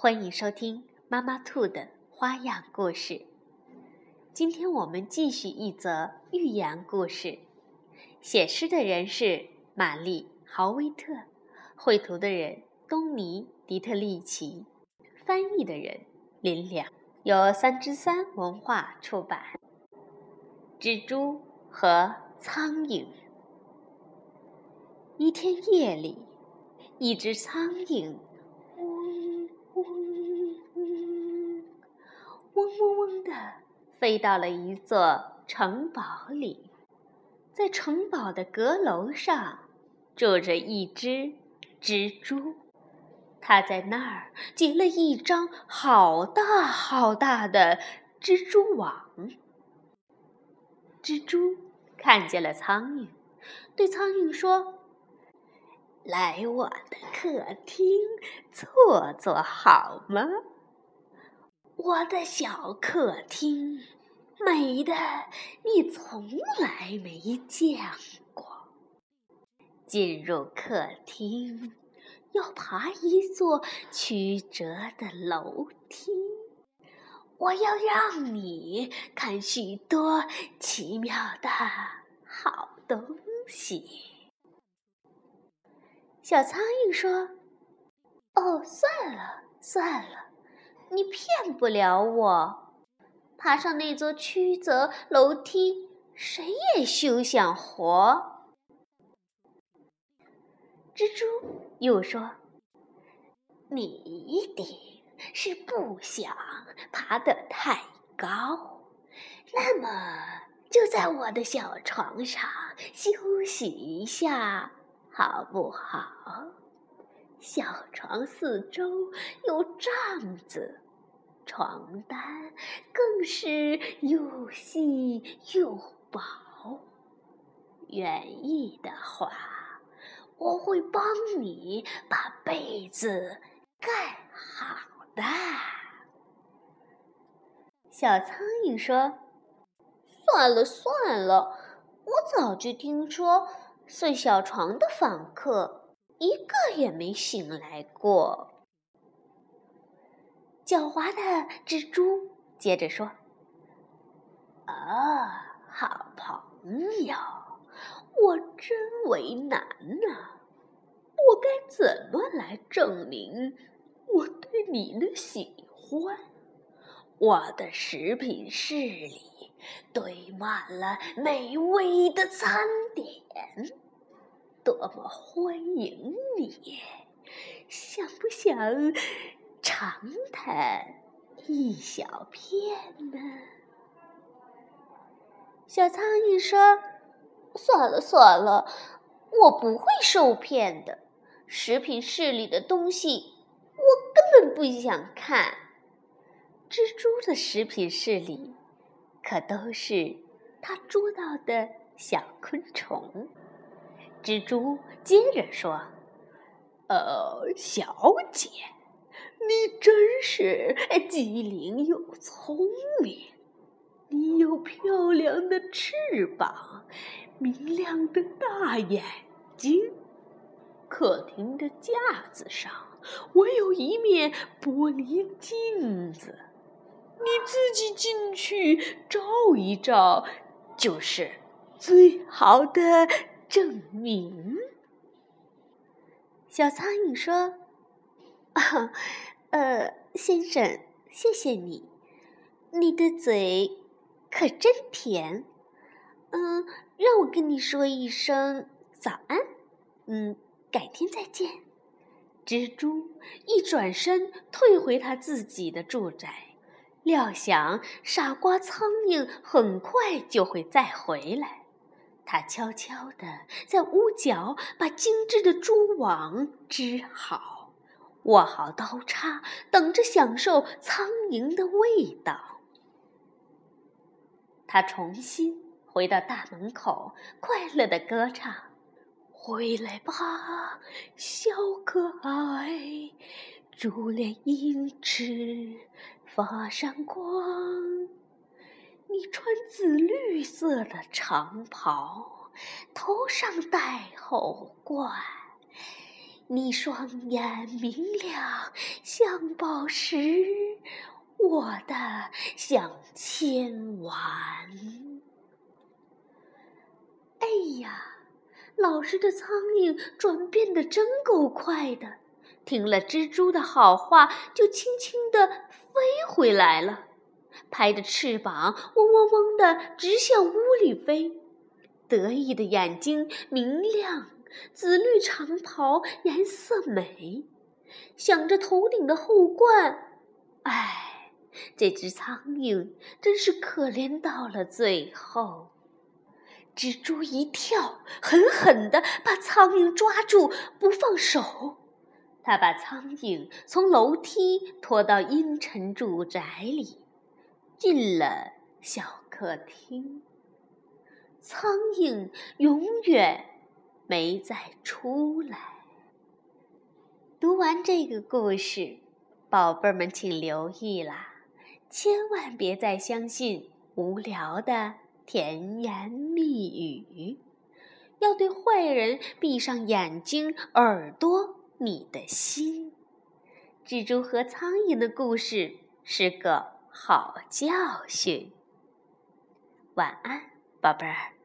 欢迎收听妈妈兔的花样故事。今天我们继续一则寓言故事。写诗的人是玛丽·豪威特，绘图的人东尼·迪特利奇，翻译的人林良，由三之三文化出版。蜘蛛和苍蝇。一天夜里，一只苍蝇。飞到了一座城堡里，在城堡的阁楼上住着一只蜘蛛，它在那儿结了一张好大好大的蜘蛛网。蜘蛛看见了苍蝇，对苍蝇说：“来我的客厅坐坐好吗？”我的小客厅，美的你从来没见过。进入客厅，要爬一座曲折的楼梯。我要让你看许多奇妙的好东西。小苍蝇说：“哦，算了，算了。”你骗不了我，爬上那座曲折楼梯，谁也休想活。蜘蛛又说：“你一定是不想爬得太高，那么就在我的小床上休息一下，好不好？”小床四周有帐子，床单更是又细又薄。愿意的话，我会帮你把被子盖好的。小苍蝇说：“算了算了，我早就听说睡小床的访客。”一个也没醒来过。狡猾的蜘蛛接着说：“啊，好朋友，我真为难呐！我该怎么来证明我对你的喜欢？我的食品室里堆满了美味的餐点。”多么欢迎你！想不想长它一小片呢？小苍蝇说：“算了算了，我不会受骗的。食品室里的东西，我根本不想看。蜘蛛的食品室里，可都是它捉到的小昆虫。”蜘蛛接着说：“呃，小姐，你真是机灵又聪明。你有漂亮的翅膀，明亮的大眼睛。客厅的架子上，我有一面玻璃镜子，你自己进去照一照，就是最好的。”证明，小苍蝇说：“啊，呃，先生，谢谢你，你的嘴可真甜。嗯，让我跟你说一声早安。嗯，改天再见。”蜘蛛一转身退回他自己的住宅，料想傻瓜苍蝇很快就会再回来。他悄悄地在屋角把精致的蛛网织好，握好刀叉，等着享受苍蝇的味道。他重新回到大门口，快乐的歌唱：“回来吧，小可爱，珠帘银翅发闪光。你穿紫绿色的长袍，头上戴后冠。”你双眼明亮像宝石，我的像千碗。哎呀，老师的苍蝇转变的真够快的，听了蜘蛛的好话，就轻轻地飞回来了，拍着翅膀嗡嗡嗡的直向屋里飞，得意的眼睛明亮。紫绿长袍颜色美，想着头顶的后冠，唉，这只苍蝇真是可怜到了最后。蜘蛛一跳，狠狠地把苍蝇抓住不放手。他把苍蝇从楼梯拖到阴沉住宅里，进了小客厅。苍蝇永远。没再出来。读完这个故事，宝贝儿们请留意啦，千万别再相信无聊的甜言蜜语，要对坏人闭上眼睛、耳朵，你的心。蜘蛛和苍蝇的故事是个好教训。晚安，宝贝儿。